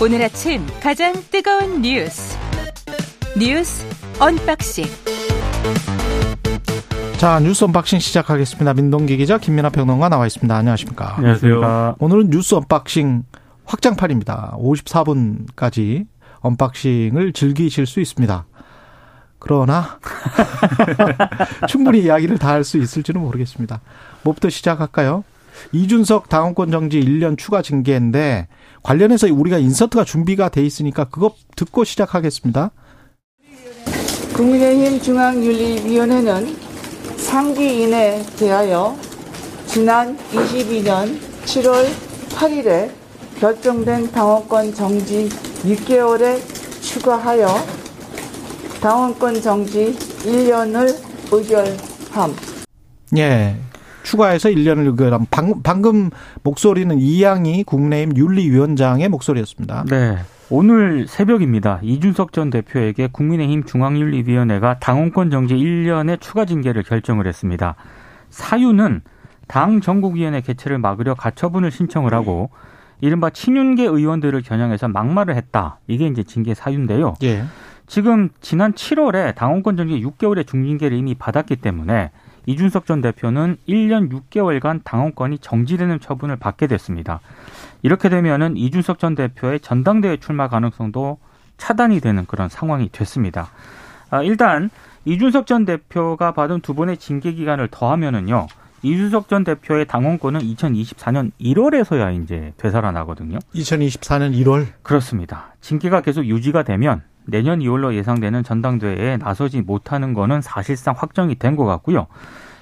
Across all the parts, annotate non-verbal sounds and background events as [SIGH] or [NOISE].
오늘 아침 가장 뜨거운 뉴스 뉴스 언박싱 자 뉴스 unboxing 시작하겠습니다. 민동기 기자 김민아 평론가 나와 있습니다. 안녕하십니까? 안녕하세요. 오늘은 뉴스 unboxing 확장판입니다. 54분까지 unboxing을 즐기실 수 있습니다. 그러나 [LAUGHS] 충분히 이야기를 다 할 수 있을지는 모르겠습니다. 뭐부터 시작할까요? 이준석 당원권 정지 1년 추가 징계인데 관련해서 우리가 인서트가 준비가 돼 있으니까 그거 듣고 시작하겠습니다. 국민의힘 중앙윤리위원회는 상기인에 대하여 지난 22년 7월 8일에 결정된 당원권 정지 6개월에 추가하여 당원권 정지 1년을 의결함. 예. 추가해서 1년을 의결함. 방금, 방금 목소리는 이양희 국민의힘 윤리위원장의 목소리였습니다. 네. 오늘 새벽입니다. 이준석 전 대표에게 국민의힘 중앙윤리위원회가 당원권 정지 1년의 추가 징계를 결정을 했습니다. 사유는 당 전국위원회 개최를 막으려 가처분을 신청을 하고 이른바 친윤계 의원들을 겨냥해서 막말을 했다. 이게 이제 징계 사유인데요. 예. 지금 지난 7월에 당원권 정지 6개월의 중징계를 이미 받았기 때문에 이준석 전 대표는 1년 6개월간 당원권이 정지되는 처분을 받게 됐습니다. 이렇게 되면은 이준석 전 대표의 전당대회 출마 가능성도 차단이 되는 그런 상황이 됐습니다. 아, 일단 이준석 전 대표가 받은 두 번의 징계 기간을 더하면은요. 이준석 전 대표의 당원권은 2024년 1월에서야 이제 되살아나거든요. 2024년 1월 그렇습니다. 징계가 계속 유지가 되면 내년 2월로 예상되는 전당대회에 나서지 못하는 거는 사실상 확정이 된 것 같고요.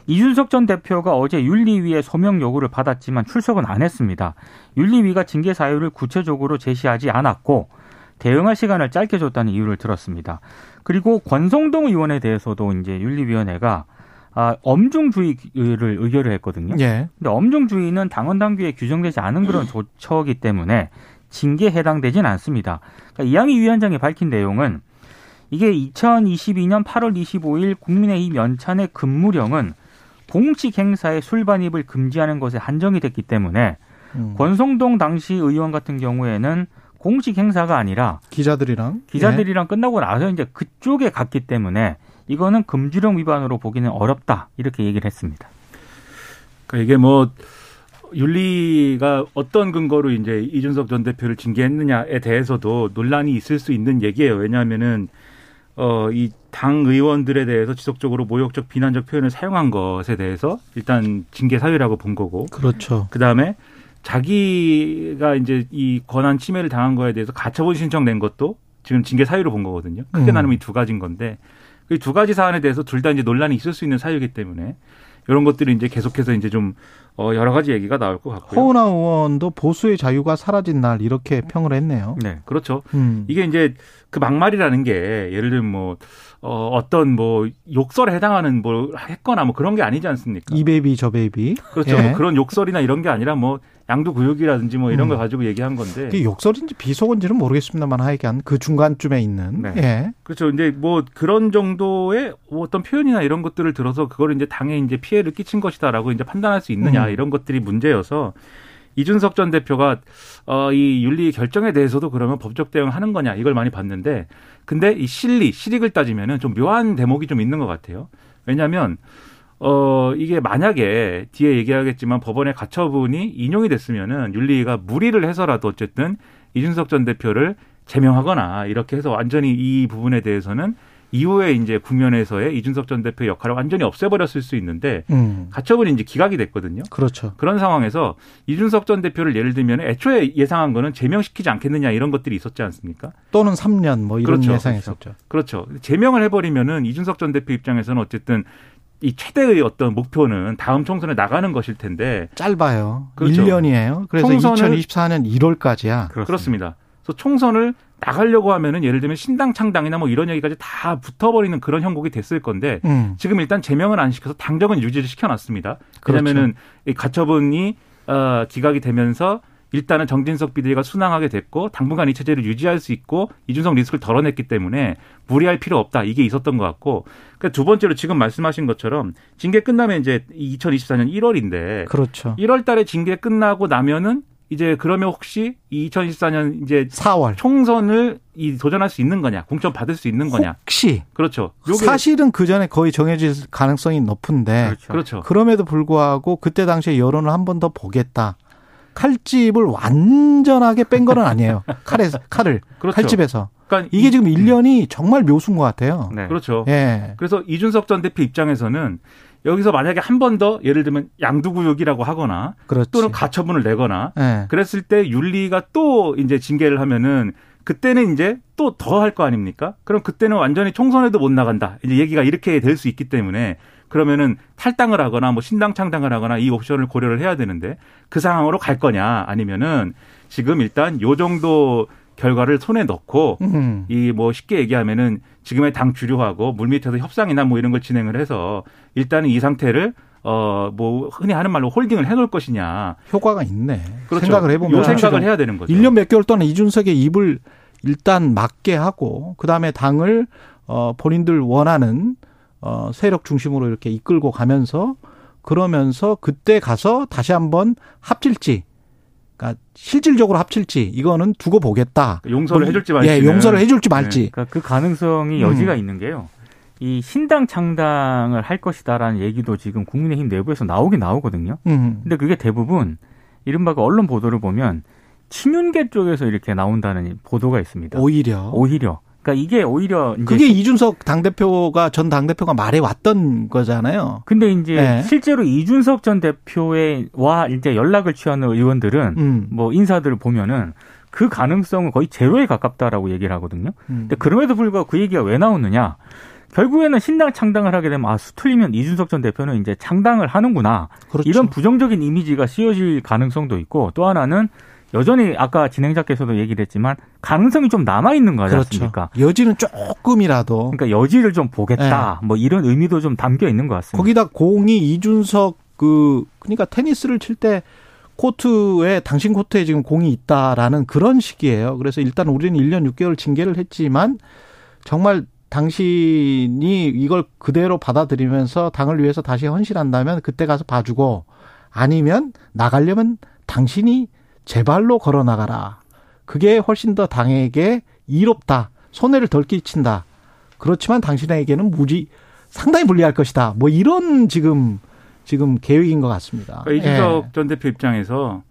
이준석 전 대표가 어제 윤리위의 소명 요구를 받았지만 출석은 안 했습니다. 윤리위가 징계 사유를 구체적으로 제시하지 않았고 대응할 시간을 짧게 줬다는 이유를 들었습니다. 그리고 권성동 의원에 대해서도 이제 윤리위원회가 아, 엄중주의를 의결을 했거든요. 예. 근데 엄중주의는 당원 당규에 규정되지 않은 그런 조처이기 때문에 징계에 해당되진 않습니다. 그러니까 이양희 위원장이 밝힌 내용은 이게 2022년 8월 25일 국민의힘 연찬의 근무령은 공식 행사에 술 반입을 금지하는 것에 한정이 됐기 때문에 음. 권성동 당시 의원 같은 경우에는 공식 행사가 아니라 기자들이랑 기자들이랑 끝나고 나서 이제 그쪽에 갔기 때문에 이거는 금지령 위반으로 보기는 어렵다 이렇게 얘기를 했습니다. 그러니까 이게 뭐 윤리가 어떤 근거로 이제 이준석 전 대표를 징계했느냐에 대해서도 논란이 있을 수 있는 얘기예요. 왜냐하면은 어, 이 당 의원들에 대해서 지속적으로 모욕적 비난적 표현을 사용한 것에 대해서 일단 징계 사유라고 본 거고. 그렇죠. 그 다음에 자기가 이제 이 권한 침해를 당한 거에 대해서 가처분 신청 낸 것도 지금 징계 사유로 본 거거든요. 크게 음. 나누면 이 두 가지인 건데 그 두 가지 사안에 대해서 둘 다 이제 논란이 있을 수 있는 사유이기 때문에 이런 것들이 이제 계속해서 이제 좀 어, 여러 가지 얘기가 나올 것 같고요. 허은하 의원도 보수의 자유가 사라진 날 이렇게 평을 했네요. 네. 그렇죠. 음. 이게 이제 그 막말이라는 게 예를 들면 뭐 어, 어떤 뭐 욕설에 해당하는 뭘 했거나 뭐 그런 게 아니지 않습니까? 이 baby 저 baby. 그렇죠. 예. 뭐 그런 욕설이나 이런 게 아니라 뭐 양두구육이라든지 뭐 이런 음. 걸 가지고 얘기한 건데. 이게 욕설인지 비속어인지는 모르겠습니다만 하여간 그 중간쯤에 있는 네. 예. 그렇죠. 근데 뭐 그런 정도의 뭐 어떤 표현이나 이런 것들을 들어서 그거를 이제 당에 이제 피해를 끼친 것이다라고 이제 판단할 수 있느냐 음. 이런 것들이 문제여서 이준석 전 대표가 어, 이 윤리 결정에 대해서도 그러면 법적 대응하는 거냐 이걸 많이 봤는데 근데 이 실리 실익을 따지면은 좀 묘한 대목이 좀 있는 것 같아요. 왜냐하면 어 이게 만약에 뒤에 얘기하겠지만 법원의 가처분이 인용이 됐으면은 윤리가 무리를 해서라도 어쨌든 이준석 전 대표를 제명하거나 이렇게 해서 완전히 이 부분에 대해서는 이후에 이제 국면에서의 이준석 전 대표의 역할을 완전히 없애버렸을 수 있는데 음. 가처분이 이제 기각이 됐거든요. 그렇죠. 그런 상황에서 이준석 전 대표를 예를 들면 애초에 예상한 거는 제명시키지 않겠느냐 이런 것들이 있었지 않습니까? 또는 3년 뭐 이런 그렇죠. 예상했었죠. 그렇죠. 제명을 해버리면은 이준석 전 대표 입장에서는 어쨌든 이 최대의 어떤 목표는 다음 총선에 나가는 것일 텐데 짧아요. 그렇죠. 1년이에요. 그래서 총선을 2024년 1월까지야. 그렇습니다. 그 래서 총선을 나가려고 하면은 예를 들면 신당 창당이나 뭐 이런 얘기까지 다 붙어버리는 그런 형국이 됐을 건데 음. 지금 일단 제명은 안 시켜서 당정은 유지를 시켜놨습니다. 그렇죠. 왜냐면은 이 가처분이 어, 기각이 되면서 일단은 정진석 비대위가 순항하게 됐고 당분간 이 체제를 유지할 수 있고 이준석 리스크를 덜어냈기 때문에 무리할 필요 없다 이게 있었던 것 같고 그러니까 두 번째로 지금 말씀하신 것처럼 징계 끝나면 이제 2024년 1월인데 그렇죠. 1월 달에 징계 끝나고 나면은 이제 그러면 혹시 2014년 이제 4월 총선을 이 도전할 수 있는 거냐, 공천 받을 수 있는 거냐. 혹시 그렇죠. 사실은 그 전에 거의 정해질 가능성이 높은데 그렇죠. 그렇죠. 그럼에도 불구하고 그때 당시에 여론을 한 번 더 보겠다. 칼집을 완전하게 뺀 거는 아니에요. [LAUGHS] 칼에 칼을 그렇죠. 칼집에서 그러니까 이게 지금 1년이 정말 묘수인 것 같아요. 네. 그렇죠. 예. 그래서 이준석 전 대표 입장에서는 여기서 만약에 한 번 더 예를 들면 양두구역이라고 하거나 그렇지. 또는 가처분을 내거나 예. 그랬을 때 윤리가 또 이제 징계를 하면은 그때는 이제 또 더 할 거 아닙니까? 그럼 그때는 완전히 총선에도 못 나간다. 이제 얘기가 이렇게 될 수 있기 때문에 그러면은 탈당을 하거나 뭐 신당 창당을 하거나 이 옵션을 고려를 해야 되는데 그 상황으로 갈 거냐 아니면은 지금 일단 요 정도 결과를 손에 넣고 음. 이뭐 쉽게 얘기하면은 지금의 당 주류하고 물밑에서 협상이나 뭐 이런 걸 진행을 해서 일단은 이 상태를 어뭐 흔히 하는 말로 홀딩을 해놓을 것이냐 효과가 있네. 그렇죠. 생각을 해보면 요 생각을 해야 되는 거죠. 1년 몇 개월 동안 이준석의 입을 일단 막게 하고 그 다음에 당을 어 본인들 원하는 어 세력 중심으로 이렇게 이끌고 가면서 그러면서 그때 가서 다시 한번 합칠지 그러니까 실질적으로 합칠지 이거는 두고 보겠다. 용서를 뭐, 해줄지 말지. 예, 용서를 해줄지 말지. 그러니까 그 가능성이 음. 여지가 있는 게요. 이 신당 창당을 할 것이다라는 얘기도 지금 국민의힘 내부에서 나오긴 나오거든요. 음. 근데 그게 대부분 이른바 그 언론 보도를 보면 친윤계 쪽에서 이렇게 나온다는 보도가 있습니다. 오히려 오히려. 그러니까 이게 오히려 이제 그게 이준석 당 대표가 전 당 대표가 말해 왔던 거잖아요. 근데 이제 네. 실제로 이준석 전 대표와 이제 연락을 취하는 의원들은 음. 뭐 인사들을 보면은 그 가능성은 거의 제로에 가깝다라고 얘기를 하거든요. 음. 근데 그럼에도 불구하고 그 얘기가 왜 나오느냐? 결국에는 신당 창당을 하게 되면 아 수틀리면 이준석 전 대표는 이제 창당을 하는구나 그렇죠. 이런 부정적인 이미지가 씌워질 가능성도 있고 또 하나는 여전히 아까 진행자께서도 얘기를 했지만 가능성이 좀 남아 있는 거지 그렇죠. 않습니까? 여지는 조금이라도 그러니까 여지를 좀 보겠다 뭐 이런 의미도 좀 담겨 있는 것 같습니다. 거기다 공이 이준석 그 그러니까 테니스를 칠 때 코트에 당신 코트에 지금 공이 있다라는 그런 식이에요. 그래서 일단 우리는 1년 6개월 징계를 했지만 정말 당신이 이걸 그대로 받아들이면서 당을 위해서 다시 헌신한다면 그때 가서 봐주고 아니면 나가려면 당신이 제 발로 걸어 나가라. 그게 훨씬 더 당에게 이롭다. 손해를 덜 끼친다. 그렇지만 당신에게는 무지 상당히 불리할 것이다. 뭐 이런 지금 지금 계획인 것 같습니다. 그러니까 이준석 예. 전 대표 입장에서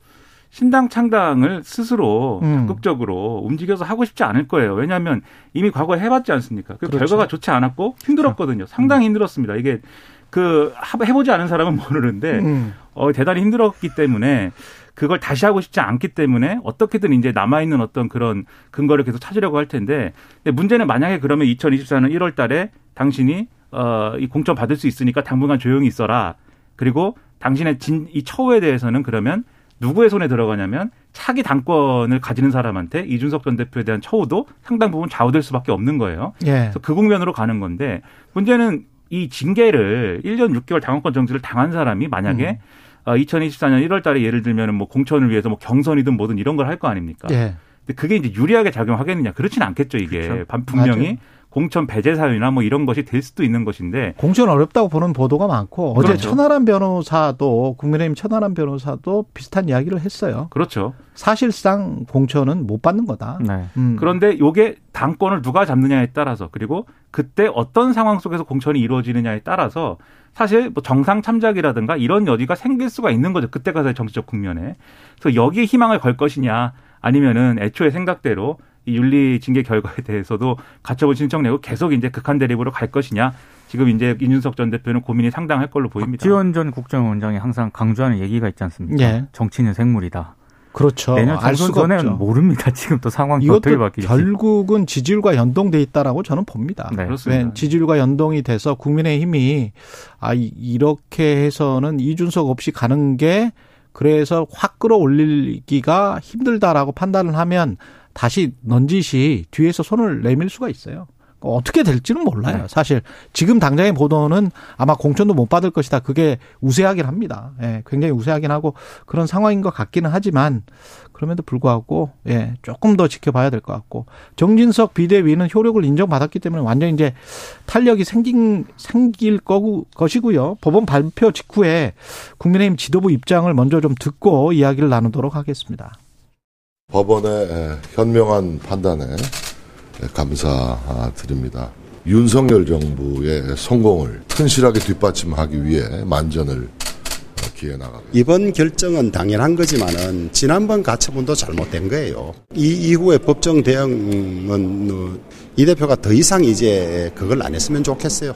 신당 창당을 스스로 음. 적극적으로 움직여서 하고 싶지 않을 거예요. 왜냐하면 이미 과거에 해봤지 않습니까? 그 그렇죠. 결과가 좋지 않았고 힘들었거든요. 상당히 힘들었습니다. 이게 그 하- 해보지 않은 사람은 모르는데 음. 어, 대단히 힘들었기 때문에 그걸 다시 하고 싶지 않기 때문에 어떻게든 이제 남아있는 어떤 그런 근거를 계속 찾으려고 할 텐데 근데 문제는 만약에 그러면 2024년 1월 달에 당신이 어, 이 공천 받을 수 있으니까 당분간 조용히 있어라. 그리고 당신의 진, 이 처우에 대해서는 그러면 누구의 손에 들어가냐면 차기 당권을 가지는 사람한테 이준석 전 대표에 대한 처우도 상당 부분 좌우될 수밖에 없는 거예요. 예. 그래서 그 국면으로 가는 건데 문제는 이 징계를 1년 6개월 당원권 정지를 당한 사람이 만약에 어, 2024년 1월 달에 예를 들면 뭐 공천을 위해서 뭐 경선이든 뭐든 이런 걸 할 거 아닙니까? 예. 근데 그게 이제 유리하게 작용하겠느냐? 그렇지는 않겠죠, 이게. 그렇죠. 반- 분명히 맞아요. 공천 배제 사유나 뭐 이런 것이 될 수도 있는 것인데 공천 어렵다고 보는 보도가 많고 어제 그렇죠. 천하람 변호사도 국민의힘 천하람 변호사도 비슷한 이야기를 했어요. 그렇죠. 사실상 공천은 못 받는 거다. 네. 음. 그런데 요게 당권을 누가 잡느냐에 따라서 그리고 그때 어떤 상황 속에서 공천이 이루어지느냐에 따라서 사실 뭐 정상 참작이라든가 이런 여지가 생길 수가 있는 거죠. 그때 가서의 정치적 국면에. 그래서 여기에 희망을 걸 것이냐 아니면은 애초에 생각대로 이 윤리 징계 결과에 대해서도 가처분 신청 내고 계속 이제 극한 대립으로 갈 것이냐. 지금 이제 이준석 전 대표는 고민이 상당할 걸로 보입니다. 박지원 전 국정원장이 항상 강조하는 얘기가 있지 않습니까? 예. 정치는 생물이다. 그렇죠. 내년 알 총선 전에는 없죠. 모릅니다. [LAUGHS] 지금 또 상황이 어떻게 이것도 바뀔지. 결국은 지지율과 연동돼 있다라고 저는 봅니다. 네. 그렇습니다. 왜 지지율과 연동이 돼서 국민의힘이 아 이- 이렇게 해서는 이준석 없이 가는 게 그래서 확 끌어올리기가 힘들다라고 판단을 하면 다시 넌지시 뒤에서 손을 내밀 수가 있어요. 어떻게 될지는 몰라요. 네. 사실 지금 당장의 보도는 아마 공천도 못 받을 것이다. 그게 우세하긴 합니다. 예, 굉장히 우세하긴 하고 그런 상황인 것 같기는 하지만 그럼에도 불구하고 예, 조금 더 지켜봐야 될 것 같고 정진석 비대위는 효력을 인정받았기 때문에 완전 이제 탄력이 생긴 생길 거고 것이고요. 법원 발표 직후에 국민의힘 지도부 입장을 먼저 좀 듣고 이야기를 나누도록 하겠습니다. 법원의 현명한 판단에 감사드립니다. 윤석열 정부의 성공을 튼실하게 뒷받침하기 위해 만전을 기해 나갑니다. 이번 결정은 당연한 거지만은 지난번 가처분도 잘못된 거예요. 이 이후에 법정 대응은 어, 이 대표가 더 이상 이제 그걸 안 했으면 좋겠어요.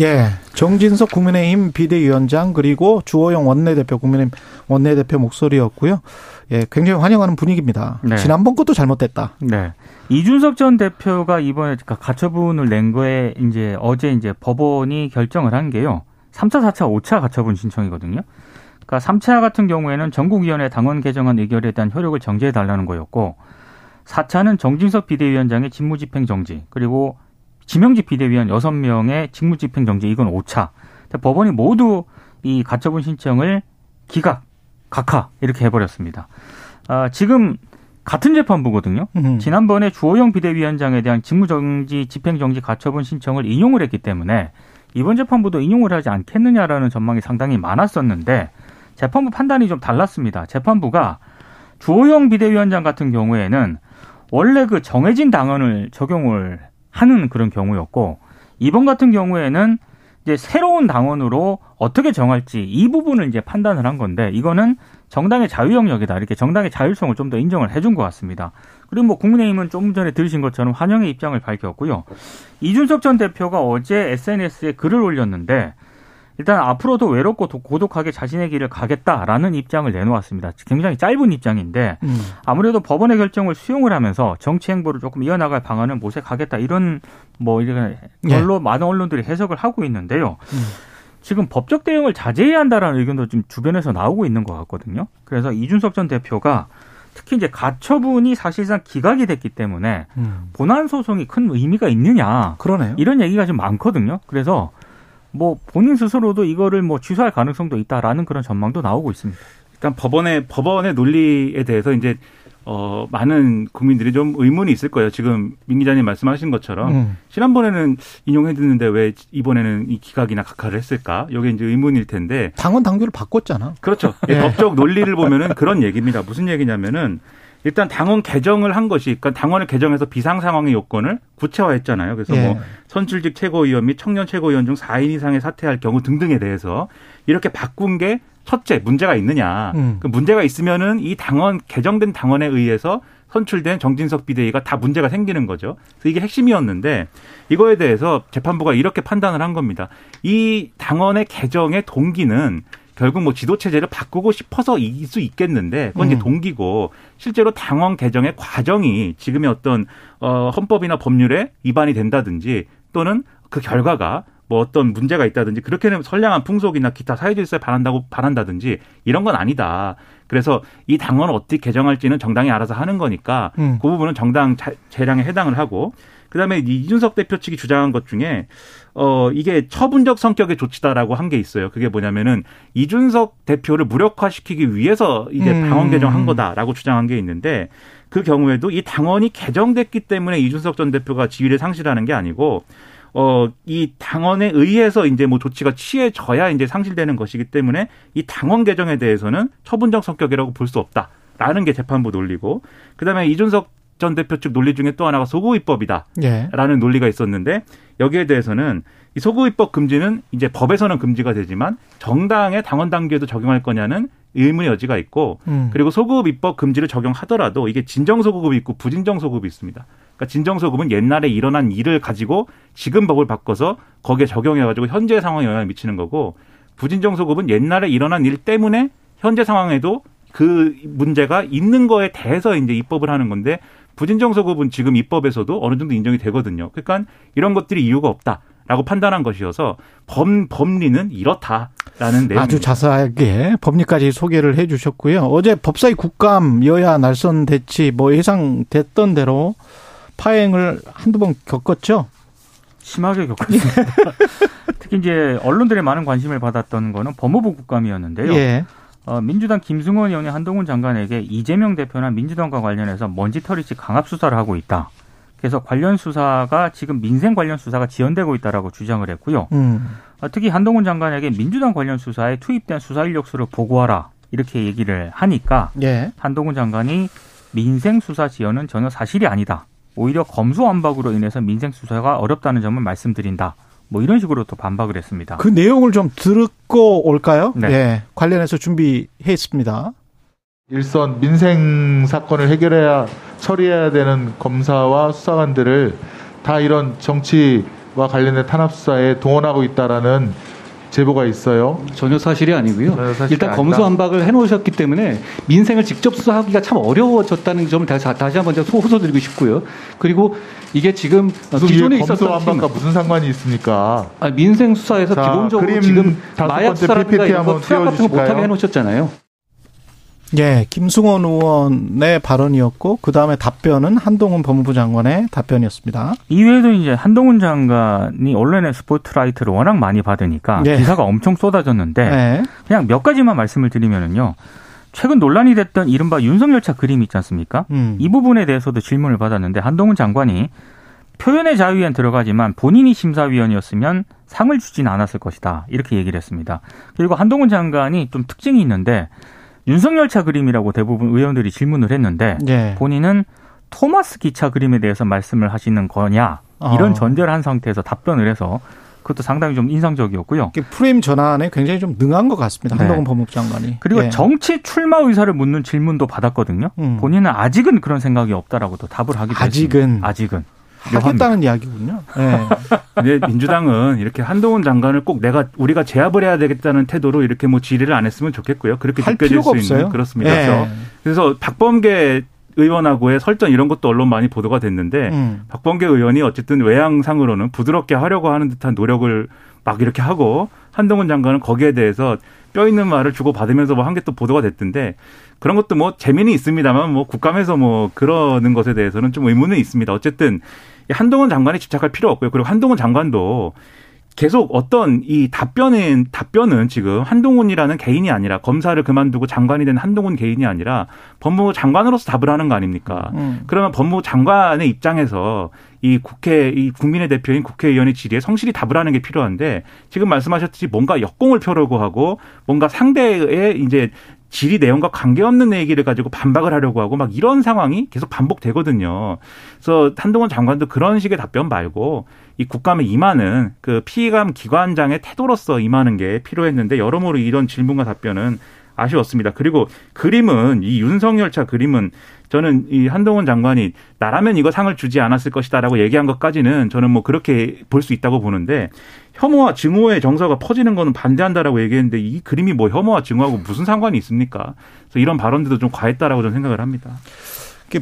예, 정진석 국민의힘 비대위원장 그리고 주호영 원내대표 국민의힘 원내대표 목소리였고요. 예, 굉장히 환영하는 분위기입니다. 네. 지난번 것도 잘못됐다. 네. 이준석 전 대표가 이번에 그러니까 가처분을 낸 거에 이제 어제 이제 법원이 결정을 한 게요. 3차, 4차, 5차 가처분 신청이거든요. 그러니까 3차 같은 경우에는 전국위원회 당원 개정안 의결에 대한 효력을 정지해 달라는 거였고 4차는 정진석 비대위원장의 직무집행 정지 그리고 지명직 비대위원 6명의 직무집행 정지 이건 5차. 법원이 모두 이 가처분 신청을 기각, 각하 이렇게 해버렸습니다. 아, 지금 같은 재판부거든요. 음. 지난번에 주호영 비대위원장에 대한 직무정지, 집행정지 가처분 신청을 인용을 했기 때문에 이번 재판부도 인용을 하지 않겠느냐라는 전망이 상당히 많았었는데 재판부 판단이 좀 달랐습니다. 재판부가 주호영 비대위원장 같은 경우에는 원래 그 정해진 당원을 적용을 하는 그런 경우였고 이번 같은 경우에는 이제 새로운 당원으로 어떻게 정할지 이 부분을 이제 판단을 한 건데 이거는 정당의 자유 영역이다 이렇게 정당의 자율성을 좀 더 인정을 해준 것 같습니다. 그리고 뭐 국민의힘은 좀 전에 들으신 것처럼 환영의 입장을 밝혔고요. 이준석 전 대표가 어제 SNS에 글을 올렸는데 일단 앞으로도 외롭고 고독하게 자신의 길을 가겠다라는 입장을 내놓았습니다. 굉장히 짧은 입장인데 음. 아무래도 법원의 결정을 수용을 하면서 정치 행보를 조금 이어나갈 방안을 모색하겠다 이런 뭐 이런 걸로 예. 많은 언론들이 해석을 하고 있는데요. 음. 지금 법적 대응을 자제해야 한다라는 의견도 좀 주변에서 나오고 있는 것 같거든요. 그래서 이준석 전 대표가 특히 이제 가처분이 사실상 기각이 됐기 때문에 음. 본안 소송이 큰 의미가 있느냐. 그러네요. 이런 얘기가 좀 많거든요. 그래서 뭐 본인 스스로도 이거를 뭐 취소할 가능성도 있다라는 그런 전망도 나오고 있습니다. 일단 법원의 법원의 논리에 대해서 이제 어 많은 국민들이 좀 의문이 있을 거예요. 지금 민 기자님 말씀하신 것처럼 음. 지난번에는 인용해 드는데 왜 이번에는 이 기각이나 각하를 했을까? 이게 이제 의문일 텐데 당원 당규를 바꿨잖아. 그렇죠. 네. 법적 논리를 보면은 그런 얘기입니다. 무슨 얘기냐면은 일단 당원 개정을 한 것이 그러니까 당원을 개정해서 비상 상황의 요건을 구체화했잖아요. 그래서 뭐 예. 뭐 선출직 최고위원 및 청년 최고위원 중 4인 이상의 사퇴할 경우 등등에 대해서 이렇게 바꾼 게 첫째 문제가 있느냐. 음. 그 문제가 있으면은 이 당원 개정된 당원에 의해서 선출된 정진석 비대위가 다 문제가 생기는 거죠. 그래서 이게 핵심이었는데 이거에 대해서 재판부가 이렇게 판단을 한 겁니다. 이 당원의 개정의 동기는 결국 뭐 지도 체제를 바꾸고 싶어서 일 수 있겠는데 그건 이제 음. 동기고 실제로 당원 개정의 과정이 지금의 어떤 어 헌법이나 법률에 위반이 된다든지 또는 그 결과가 뭐 어떤 문제가 있다든지 그렇게는 선량한 풍속이나 기타 사회질서에 반한다고 반한다든지 이런 건 아니다. 그래서 이 당원을 어떻게 개정할지는 정당이 알아서 하는 거니까 음. 그 부분은 정당 재량에 해당을 하고 그다음에 이준석 대표 측이 주장한 것 중에 어 이게 처분적 성격의 조치다라고 한 게 있어요. 그게 뭐냐면은 이준석 대표를 무력화시키기 위해서 이제 음. 당원 개정한 거다라고 주장한 게 있는데 그 경우에도 이 당원이 개정됐기 때문에 이준석 전 대표가 지위를 상실하는 게 아니고 어, 이 당원에 의해서 이제 뭐 조치가 취해져야 이제 상실되는 것이기 때문에 이 당원 개정에 대해서는 처분적 성격이라고 볼 수 없다 라는 게 재판부 논리고 그다음에 이준석 전 대표 측 논리 중에 또 하나가 소고 입법이다라는 예. 논리가 있었는데 여기에 대해서는 이 소고 입법 금지는 이제 법에서는 금지가 되지만 정당의 당원 단계에도 적용할 거냐는 의문의 여지가 있고 음. 그리고 소급 입법 금지를 적용하더라도 이게 진정 소급이 있고 부진정 소급이 있습니다. 그러니까 진정 소급은 옛날에 일어난 일을 가지고 지금 법을 바꿔서 거기에 적용해 가지고 현재 상황에 영향을 미치는 거고 부진정 소급은 옛날에 일어난 일 때문에 현재 상황에도 그 문제가 있는 거에 대해서 이제 입법을 하는 건데 부진정서급은 지금 입법에서도 어느 정도 인정이 되거든요. 그러니까 이런 것들이 이유가 없다. 라고 판단한 것이어서 범, 법리는 이렇다라는 내용. 아주 자세하게 법리까지 소개를 해 주셨고요. 어제 법사위 국감 여야 날선 대치 뭐 예상됐던 대로 파행을 한두 번 겪었죠. 심하게 겪었습니다. [LAUGHS] 특히 이제 언론들의 많은 관심을 받았던 거는 법무부 국감이었는데요. 예. 어, 민주당 김승원 의원이 한동훈 장관에게 이재명 대표나 민주당과 관련해서 먼지털이식 강압 수사를 하고 있다. 그래서 관련 수사가 지금 민생 관련 수사가 지연되고 있다라고 주장을 했고요. 음. 어, 특히 한동훈 장관에게 민주당 관련 수사에 투입된 수사 인력수를 보고하라 이렇게 얘기를 하니까 예. 한동훈 장관이 민생 수사 지연은 전혀 사실이 아니다. 오히려 검수완박으로 인해서 민생 수사가 어렵다는 점을 말씀드린다. 뭐 이런 식으로 또 반박을 했습니다. 그 내용을 좀 듣고 올까요? 네. 예. 관련해서 준비했습니다. 일선 민생 사건을 해결해야 처리해야 되는 검사와 수사관들을 다 이런 정치와 관련된 탄압 수사에 동원하고 있다라는 제보가 있어요. 전혀 사실이 아니고요. 전혀 사실이 일단 아니다. 검수완박을 해놓으셨기 때문에 민생을 직접 수사하기가 참 어려워졌다는 점을 다시, 다시 한번 호소드리고 싶고요. 그리고 이게 지금 기존에 있었던 검수완박과 팀, 무슨 상관이 있습니까? 아니, 민생 수사에서 자, 기본적으로 지금 마약 수사라든가 이런 거 투약 같은 거 못하게? 해놓으셨잖아요. 예, 김승원 의원의 발언이었고 그 다음에 답변은 한동훈 법무부 장관의 답변이었습니다. 이외에도 이제 한동훈 장관이 언론의 스포트라이트를 워낙 많이 받으니까 예. 기사가 엄청 쏟아졌는데 예. 그냥 몇 가지만 말씀을 드리면은요. 최근 논란이 됐던 이른바 윤석열 차 그림 있지 않습니까? 음. 이 부분에 대해서도 질문을 받았는데 한동훈 장관이 표현의 자유엔 들어가지만 본인이 심사위원이었으면 상을 주진 않았을 것이다. 이렇게 얘기를 했습니다. 그리고 한동훈 장관이 좀 특징이 있는데 윤석열차 그림이라고 대부분 의원들이 질문을 했는데 예. 본인은 토마스 기차 그림에 대해서 말씀을 하시는 거냐 이런 어. 전제를 한 상태에서 답변을 해서 그것도 상당히 좀 인상적이었고요. 프레임 전환에 굉장히 좀 능한 것 같습니다. 네. 한동훈 법무부 장관이. 그리고 예. 정치 출마 의사를 묻는 질문도 받았거든요. 음. 본인은 아직은 그런 생각이 없다라고 또 답을 하기도 아직은. 했습니다. 아직은 하겠다는 이야기군요. [LAUGHS] 예. 근데 민주당은 이렇게 한동훈 장관을 꼭 내가 우리가 제압을 해야 되겠다는 태도로 이렇게 뭐 질의를 안 했으면 좋겠고요. 그렇게 할 느껴질 필요가 수 있는 없어요. 그렇습니다. 예. 그래서, 그래서 박범계 의원하고의 설전 이런 것도 언론 많이 보도가 됐는데 음. 박범계 의원이 어쨌든 외양상으로는 부드럽게 하려고 하는 듯한 노력을 막 이렇게 하고 한동훈 장관은 거기에 대해서 뼈 있는 말을 주고 받으면서 뭐 한 게 또 보도가 됐던데 그런 것도 뭐 재미는 있습니다만 뭐 국감에서 뭐 그러는 것에 대해서는 좀 의문은 있습니다. 어쨌든 이 한동훈 장관에 집착할 필요 없고요. 그리고 한동훈 장관도 계속 어떤 이 답변은 답변은 지금 한동훈이라는 개인이 아니라 검사를 그만두고 장관이 된 한동훈 개인이 아니라 법무부 장관으로서 답을 하는 거 아닙니까? 음. 그러면 법무부 장관의 입장에서 이 국회 이 국민의 대표인 국회의원의 질의에 성실히 답을 하는 게 필요한데 지금 말씀하셨듯이 뭔가 역공을 펴려고 하고 뭔가 상대의 이제 질의 내용과 관계없는 얘기를 가지고 반박을 하려고 하고 막 이런 상황이 계속 반복되거든요. 그래서 한동훈 장관도 그런 식의 답변 말고 이 국감에 임하는 그 피감 기관장의 태도로서 임하는 게 필요했는데 여러모로 이런 질문과 답변은 아쉬웠습니다. 그리고 그림은 이 윤석열 차 그림은 저는 이 한동훈 장관이 나라면 이거 상을 주지 않았을 것이다라고 얘기한 것까지는 저는 뭐 그렇게 볼 수 있다고 보는데 혐오와 증오의 정서가 퍼지는 거는 반대한다라고 얘기했는데 이 그림이 뭐 혐오와 증오하고 무슨 상관이 있습니까? 그래서 이런 발언들도 좀 과했다라고 저는 생각을 합니다.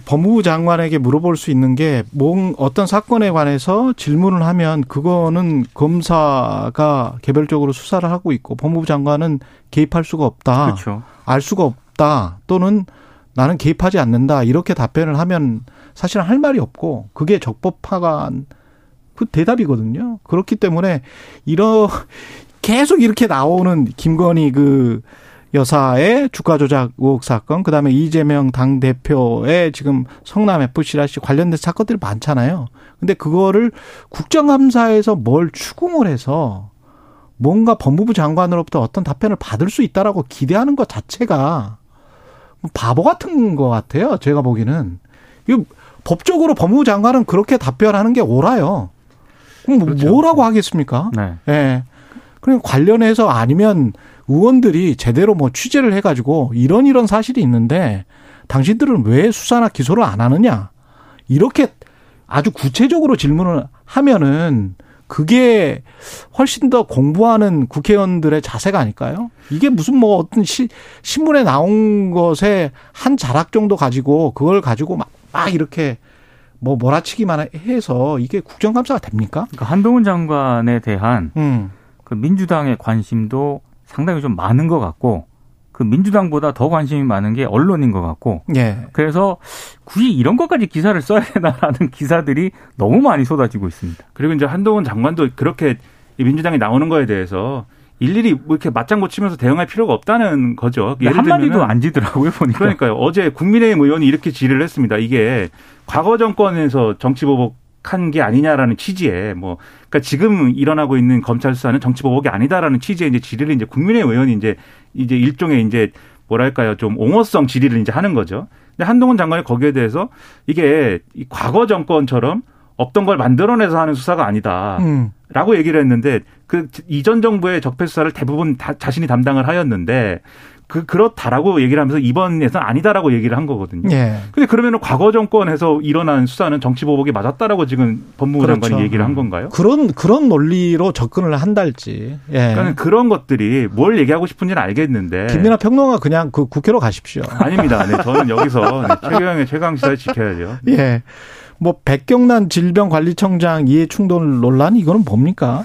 법무부 장관에게 물어볼 수 있는 게 뭔 어떤 사건에 관해서 질문을 하면 그거는 검사가 개별적으로 수사를 하고 있고 법무부 장관은 개입할 수가 없다. 그렇죠. 알 수가 없다. 또는 나는 개입하지 않는다. 이렇게 답변을 하면 사실은 할 말이 없고 그게 적법화간 그 대답이거든요. 그렇기 때문에 이런 계속 이렇게 나오는 김건희 그 여사의 주가 조작 의혹 사건, 그다음에 이재명 당 대표의 지금 성남 FC라시 관련된 사건들이 많잖아요. 근데 그거를 국정감사에서 뭘 추궁을 해서 뭔가 법무부 장관으로부터 어떤 답변을 받을 수 있다라고 기대하는 것 자체가 바보 같은 것 같아요. 제가 보기에는. 이거 법적으로 법무부 장관은 그렇게 답변하는 게 옳아요. 그럼 뭐 그렇죠. 뭐라고 하겠습니까? 네. 예. 그럼 관련해서 아니면 의원들이 제대로 뭐 취재를 해가지고 이런 이런 사실이 있는데 당신들은 왜 수사나 기소를 안 하느냐 이렇게 아주 구체적으로 질문을 하면은 그게 훨씬 더 공부하는 국회의원들의 자세가 아닐까요? 이게 무슨 뭐 어떤 시, 신문에 나온 것에 한 자락 정도 가지고 그걸 가지고 막, 막 이렇게 뭐 몰아치기만 해서 이게 국정감사가 됩니까? 그러니까 한동훈 장관에 대한 음. 그 민주당의 관심도 상당히 좀 많은 것 같고 그 민주당보다 더 관심이 많은 게 언론인 것 같고 예. 그래서 굳이 이런 것까지 기사를 써야 되나라는 [LAUGHS] 기사들이 너무 많이 쏟아지고 있습니다. 그리고 이제 한동훈 장관도 그렇게 민주당이 나오는 거에 대해서 일일이 뭐 이렇게 맞장구 치면서 대응할 필요가 없다는 거죠. 예를 한마디도 안 지더라고요 보니까. 그러니까요. 어제 국민의힘 의원이 이렇게 질의를 했습니다. 이게 과거 정권에서 정치보복 한 게 아니냐라는 취지에 뭐 그러니까 지금 일어나고 있는 검찰 수사는 정치 보복이 아니다라는 취지의 이제 질의를 이제 국민의힘 의원이 이제 이제 일종의 이제 뭐랄까요 좀 옹호성 질의를 이제 하는 거죠. 근데 한동훈 장관이 거기에 대해서 이게 과거 정권처럼 없던 걸 만들어내서 하는 수사가 아니다. 음. 라고 얘기를 했는데 그 이전 정부의 적폐 수사를 대부분 다 자신이 담당을 하였는데 그 그렇다라고 얘기를 하면서 이번에서는 아니다라고 얘기를 한 거거든요. 예. 근데 그러면은 과거 정권에서 일어난 수사는 정치 보복이 맞았다라고 지금 법무부 그렇죠. 장관이 얘기를 한 건가요? 그런 그런 논리로 접근을 한달지. 예. 그러니까 그런 것들이 뭘 얘기하고 싶은지는 알겠는데 김민아 평론가 그냥 그 국회로 가십시오. [LAUGHS] 아닙니다. 네, 저는 여기서 네, 최경영의 최강 시사를 지켜야죠. 예. 뭐 백경란 질병관리청장 이해 충돌 논란 이거는 뭡니까?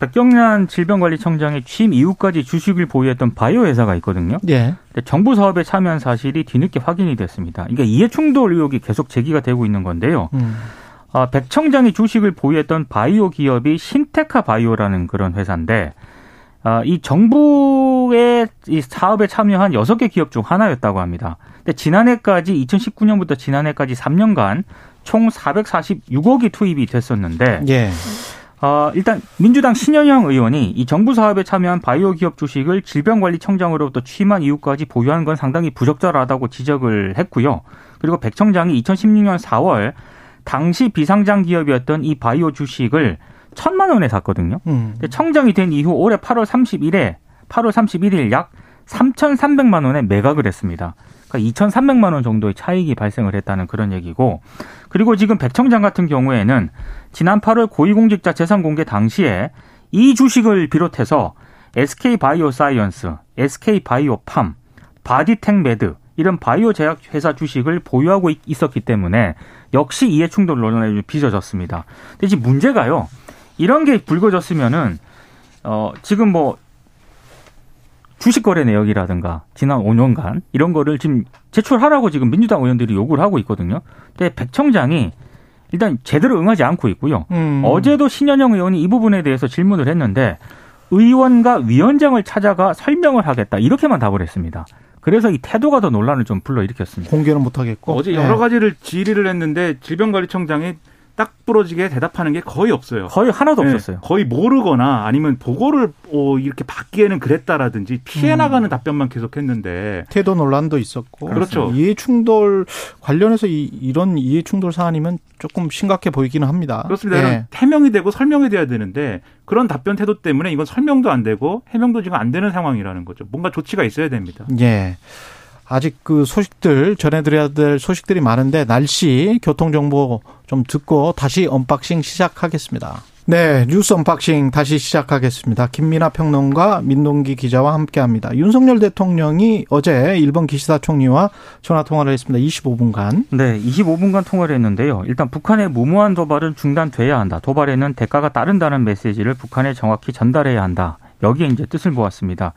백경란 질병관리청장의 취임 이후까지 주식을 보유했던 바이오 회사가 있거든요. 예. 정부 사업에 참여한 사실이 뒤늦게 확인이 됐습니다. 그러니까 이해 충돌 의혹이 계속 제기가 되고 있는 건데요. 음. 아, 백 청장이 주식을 보유했던 바이오 기업이 신테카 바이오라는 그런 회사인데 아, 이 정부의 이 사업에 참여한 여섯 개 기업 중 하나였다고 합니다. 근데 지난해까지 2019년부터 지난해까지 3년간 총 446억이 투입이 됐었는데 예. 어, 일단 민주당 신현영 의원이 이 정부 사업에 참여한 바이오 기업 주식을 질병관리청장으로부터 취임한 이후까지 보유한 건 상당히 부적절하다고 지적을 했고요. 그리고 백 청장이 2016년 4월 당시 비상장 기업이었던 이 바이오 주식을 천만 원에 샀거든요. 음. 청장이 된 이후 올해 8월 31일에 8월 31일 약 3,300만 원에 매각을 했습니다. 그러니까 2,300만 원 정도의 차익이 발생을 했다는 그런 얘기고 그리고 지금 백 청장 같은 경우에는 지난 8월 고위공직자 재산 공개 당시에 이 주식을 비롯해서 SK 바이오사이언스, SK 바이오팜, 바디텍메드 이런 바이오 제약 회사 주식을 보유하고 있었기 때문에 역시 이해 충돌 논란에 빚어졌습니다. 근데 지금 문제가요. 이런 게 불거졌으면은 어 지금 뭐 주식 거래 내역이라든가 지난 5년간 이런 거를 지금 제출하라고 지금 민주당 의원들이 요구를 하고 있거든요. 근데 백 청장이 일단 제대로 응하지 않고 있고요. 음. 어제도 신현영 의원이 이 부분에 대해서 질문을 했는데 의원과 위원장을 찾아가 설명을 하겠다 이렇게만 답을 했습니다. 그래서 이 태도가 더 논란을 좀 불러일으켰습니다. 공개는 못 하겠고. 어제 예. 여러 가지를 질의를 했는데 질병관리청장이 딱 부러지게 대답하는 게 거의 없어요. 거의 하나도 네, 없었어요. 거의 모르거나 아니면 보고를 어, 이렇게 받기에는 그랬다라든지 피해 음. 나가는 답변만 계속했는데 태도 논란도 있었고. 그렇죠. 이해 충돌 관련해서 이, 런 이해 충돌 사안이면 조금 심각해 보이기는 합니다. 그렇습니다. 예. 이건 해명이 되고 설명이 돼야 되는데 그런 답변 태도 때문에 이건 설명도 안 되고 해명도 지금 안 되는 상황이라는 거죠. 뭔가 조치가 있어야 됩니다. 예. 아직 그 소식들 전해드려야 될 소식들이 많은데 날씨 교통 정보 좀 듣고 다시 unboxing 시작하겠습니다. 네, 뉴스 unboxing 다시 시작하겠습니다. 김민아 평론가 민동기 기자와 함께합니다. 윤석열 대통령이 어제 일본 기시다 총리와 전화 통화를 했습니다. 25분간. 네, 25분간 통화를 했는데요. 일단 북한의 무모한 도발은 중단돼야 한다. 도발에는 대가가 따른다는 메시지를 북한에 정확히 전달해야 한다. 여기에 이제 뜻을 보았습니다.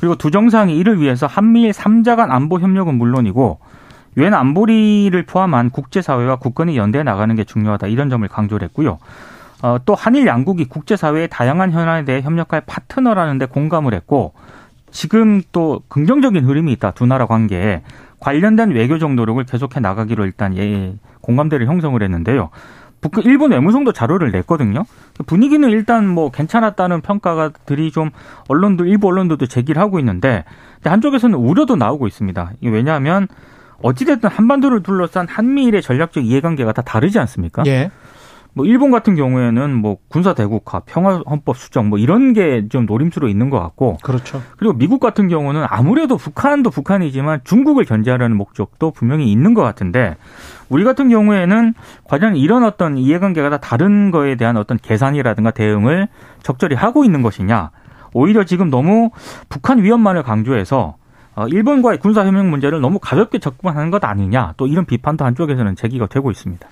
그리고 두 정상이 이를 위해서 한미일 3자 간 안보 협력은 물론이고 유엔 안보리를 포함한 국제사회와 국권이 연대해 나가는 게 중요하다. 이런 점을 강조를 했고요. 어, 또 한일 양국이 국제사회의 다양한 현안에 대해 협력할 파트너라는 데 공감을 했고 지금 또 긍정적인 흐름이 있다. 두 나라 관계에 관련된 외교적 노력을 계속해 나가기로 일단 예, 공감대를 형성을 했는데요. 북 일본 외무성도 자료를 냈거든요. 분위기는 일단 뭐 괜찮았다는 평가들이 좀 언론도 일부 언론들도 제기를 하고 있는데 한쪽에서는 우려도 나오고 있습니다. 왜냐하면 어찌됐든 한반도를 둘러싼 한미일의 전략적 이해관계가 다 다르지 않습니까? 예. 뭐 일본 같은 경우에는 뭐 군사 대국화, 평화 헌법 수정 뭐 이런 게 좀 노림수로 있는 것 같고 그렇죠. 그리고 미국 같은 경우는 아무래도 북한도 북한이지만 중국을 견제하려는 목적도 분명히 있는 것 같은데 우리 같은 경우에는 과연 이런 어떤 이해관계가 다 다른 거에 대한 어떤 계산이라든가 대응을 적절히 하고 있는 것이냐 오히려 지금 너무 북한 위협만을 강조해서 어, 일본과의 군사 협력 문제를 너무 가볍게 접근하는 것 아니냐 또 이런 비판도 한쪽에서는 제기가 되고 있습니다.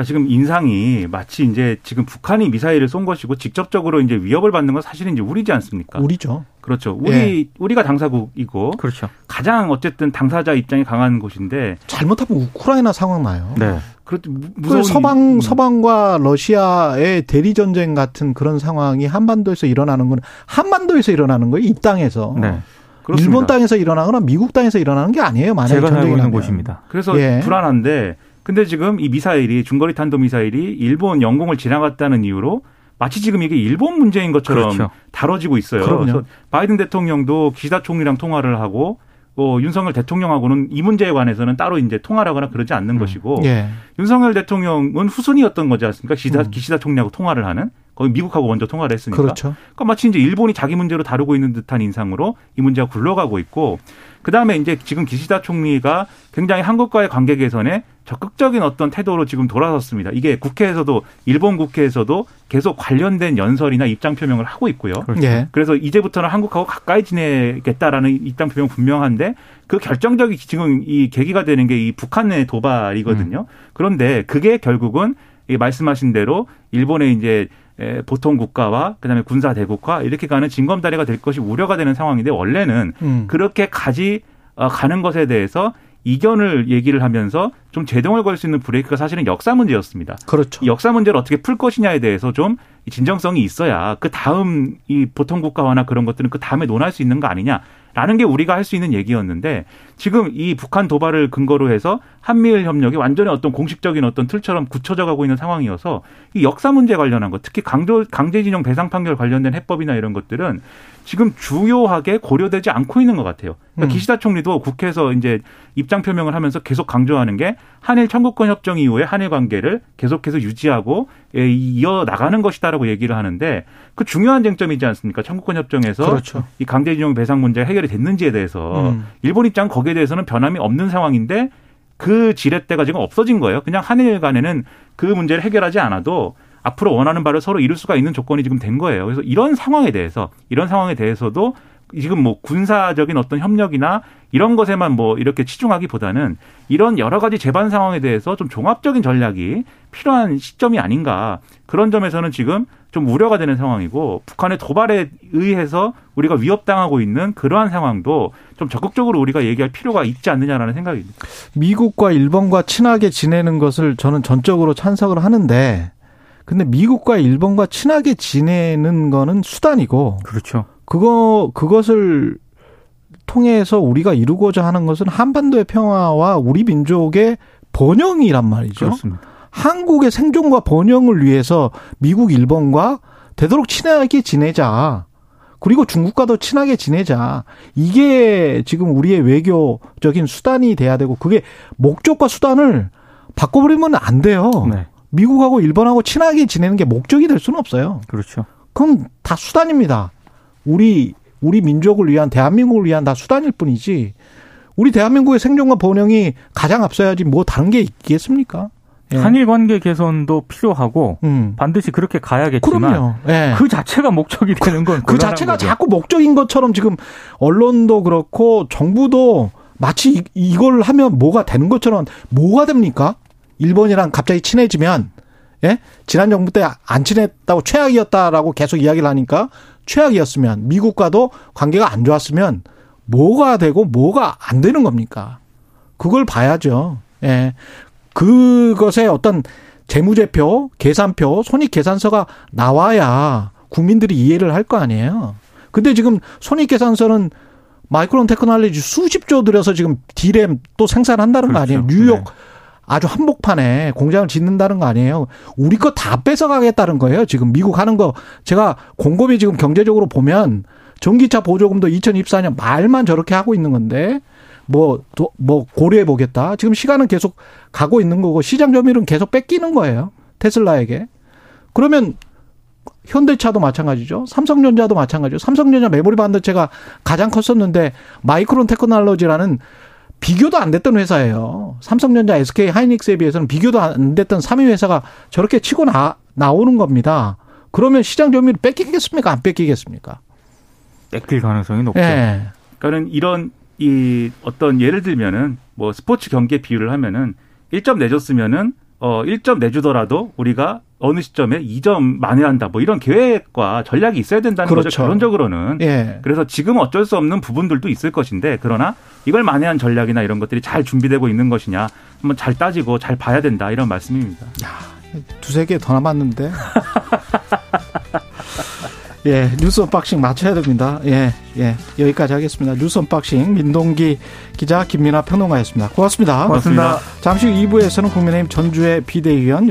그러니까 지금 인상이 마치 이제 지금 북한이 미사일을 쏜 것이고 직접적으로 이제 위협을 받는 건 사실은 이제 우리지 않습니까? 우리죠. 그렇죠. 우리 예. 우리가 당사국이고 그렇죠. 가장 어쨌든 당사자 입장이 강한 곳인데 잘못하면 우크라이나 상황 나요. 네. 그렇죠. 무- 서방 음. 서방과 러시아의 대리 전쟁 같은 그런 상황이 한반도에서 일어나는 건 한반도에서 일어나는 거예요. 이 땅에서. 네. 그렇습니다. 일본 땅에서 일어나거나 미국 땅에서 일어나는 게 아니에요. 만약에 제가 살고 전쟁이 있는. 곳입니다. 그래서 예. 불안한데 근데 지금 이 미사일이 중거리 탄도 미사일이 일본 영공을 지나갔다는 이유로 마치 지금 이게 일본 문제인 것처럼 그렇죠. 다뤄지고 있어요. 그럼요. 그래서 바이든 대통령도 기시다 총리랑 통화를 하고 어, 윤석열 대통령하고는 이 문제에 관해서는 따로 이제 통화를 하거나 그러지 않는 것이고 예. 윤석열 대통령은 후순이었던 거지 않습니까? 기시다, 음. 기시다 총리하고 통화를 하는 거기 미국하고 먼저 통화를 했으니까. 그렇죠. 그러니까 마치 이제 일본이 자기 문제로 다루고 있는 듯한 인상으로 이 문제가 굴러가고 있고 그다음에 이제 지금 기시다 총리가 굉장히 한국과의 관계 개선에 적극적인 어떤 태도로 지금 돌아섰습니다. 이게 국회에서도 일본 국회에서도 계속 관련된 연설이나 입장 표명을 하고 있고요. 그렇죠. 예. 그래서 이제부터는 한국하고 가까이 지내겠다라는 입장 표명 분명한데 그 결정적인 지금 이 계기가 되는 게 이 북한의 도발이거든요. 그런데 그게 결국은 이 말씀하신 대로 일본의 이제 에, 보통 국가와 그다음에 군사 대국화 이렇게 가는 징검다리가 될 것이 우려가 되는 상황인데 원래는 음. 그렇게 가지 어, 가는 것에 대해서 이견을 얘기를 하면서 좀 제동을 걸 수 있는 브레이크가 사실은 역사 문제였습니다. 그렇죠. 이 역사 문제를 어떻게 풀 것이냐에 대해서 좀 진정성이 있어야 그 다음 이 보통 국가화나 그런 것들은 그 다음에 논할 수 있는 거 아니냐 라는 게 우리가 할 수 있는 얘기였는데 지금 이 북한 도발을 근거로 해서 한미일 협력이 완전히 어떤 공식적인 어떤 틀처럼 굳혀져 가고 있는 상황이어서 이 역사 문제 관련한 것 특히 강조 강제징용 배상 판결 관련된 해법이나 이런 것들은 지금 주요하게 고려되지 않고 있는 것 같아요. 그러니까 음. 기시다 총리도 국회에서 이제 입장 표명을 하면서 계속 강조하는 게 한일 청구권 협정 이후에 한일 관계를 계속해서 유지하고 예, 이어 나가는 것이다라고 얘기를 하는데 그 중요한 쟁점이지 않습니까? 청구권 협정에서 그렇죠. 이 강제징용 배상 문제가 해결이 됐는지에 대해서 음. 일본 입장 거기에 대해서는 변함이 없는 상황인데 그 지렛대가 지금 없어진 거예요. 그냥 한일 간에는 그 문제를 해결하지 않아도 앞으로 원하는 바를 서로 이룰 수가 있는 조건이 지금 된 거예요. 그래서 이런 상황에 대해서 이런 상황에 대해서도 지금 뭐 군사적인 어떤 협력이나 이런 것에만 뭐 이렇게 치중하기보다는 이런 여러 가지 재반 상황에 대해서 좀 종합적인 전략이 필요한 시점이 아닌가 그런 점에서는 지금 좀 우려가 되는 상황이고 북한의 도발에 의해서 우리가 위협당하고 있는 그러한 상황도 좀 적극적으로 우리가 얘기할 필요가 있지 않느냐라는 생각입니다. 미국과 일본과 친하게 지내는 것을 저는 전적으로 찬성을 하는데 근데 미국과 일본과 친하게 지내는 거는 수단이고 그렇죠. 그거 그것을 통해서 우리가 이루고자 하는 것은 한반도의 평화와 우리 민족의 번영이란 말이죠. 그렇습니다. 한국의 생존과 번영을 위해서 미국, 일본과 되도록 친하게 지내자. 그리고 중국과도 친하게 지내자. 이게 지금 우리의 외교적인 수단이 돼야 되고 그게 목적과 수단을 바꿔버리면 안 돼요. 네. 미국하고 일본하고 친하게 지내는 게 목적이 될 수는 없어요. 그렇죠. 그건 다 수단입니다. 우리 우리 민족을 위한 대한민국을 위한 다 수단일 뿐이지. 우리 대한민국의 생존과 번영이 가장 앞서야지 뭐 다른 게 있겠습니까? 예. 한일 관계 개선도 필요하고 음. 반드시 그렇게 가야겠지만 그럼요. 예. 그 자체가 목적이 되는 건그 자체가 거죠. 자꾸 목적인 것처럼 지금 언론도 그렇고 정부도 마치 이- 이걸 하면 뭐가 되는 것처럼 뭐가 됩니까? 일본이랑 갑자기 친해지면 예? 지난 정부 때 안 친했다고 최악이었다라고 계속 이야기를 하니까 최악이었으면 미국과도 관계가 안 좋았으면 뭐가 되고 뭐가 안 되는 겁니까? 그걸 봐야죠. 예. 그것의 어떤 재무제표, 계산표, 손익계산서가 나와야 국민들이 이해를 할 거 아니에요. 근데 지금 손익계산서는 마이크론 테크놀로지 수십조 들여서 지금 디램 또 생산한다는 거 아니에요. 그렇죠. 뉴욕 네. 아주 한복판에 공장을 짓는다는 거 아니에요. 우리 거 다 뺏어가겠다는 거예요. 지금 미국 하는 거 제가 곰곰이 지금 경제적으로 보면 전기차 보조금도 2024년 말만 저렇게 하고 있는 건데 뭐, 도- 뭐 고려해 보겠다. 지금 시간은 계속 가고 있는 거고 시장 점유율은 계속 뺏기는 거예요. 테슬라에게. 그러면 현대차도 마찬가지죠. 삼성전자도 마찬가지죠. 삼성전자 메모리 반도체가 가장 컸었는데 마이크론 테크놀로지라는 비교도 안 됐던 회사예요. 삼성전자, SK 하이닉스에 비해서는 비교도 안 됐던 3위 회사가 저렇게 치고 나, 나오는 겁니다. 그러면 시장 점유율 뺏기겠습니까? 안 뺏기겠습니까? 뺏길 가능성이 높죠. 예. 그러니까는 이런 이 어떤 예를 들면은 뭐 스포츠 경기에 비유를 하면은 1점 내줬으면은 어 1점 내주더라도 우리가 어느 시점에 2점 만회한다. 뭐 이런 계획과 전략이 있어야 된다는 그렇죠. 거죠. 결론적으로는. 예. 그래서 지금 어쩔 수 없는 부분들도 있을 것인데 그러나 이걸 만회한 전략이나 이런 것들이 잘 준비되고 있는 것이냐 한번 잘 따지고 잘 봐야 된다 이런 말씀입니다. 두세 개 더 남았는데. [LAUGHS] 예, 뉴스 unboxing 마쳐야 됩니다. 예, 예. 여기까지 하겠습니다. 뉴스 unboxing 민동기 기자 김민아 평론가였습니다. 고맙습니다. 고맙습니다. 잠시 후 2부에서는 국민의힘 전주혜 비대위원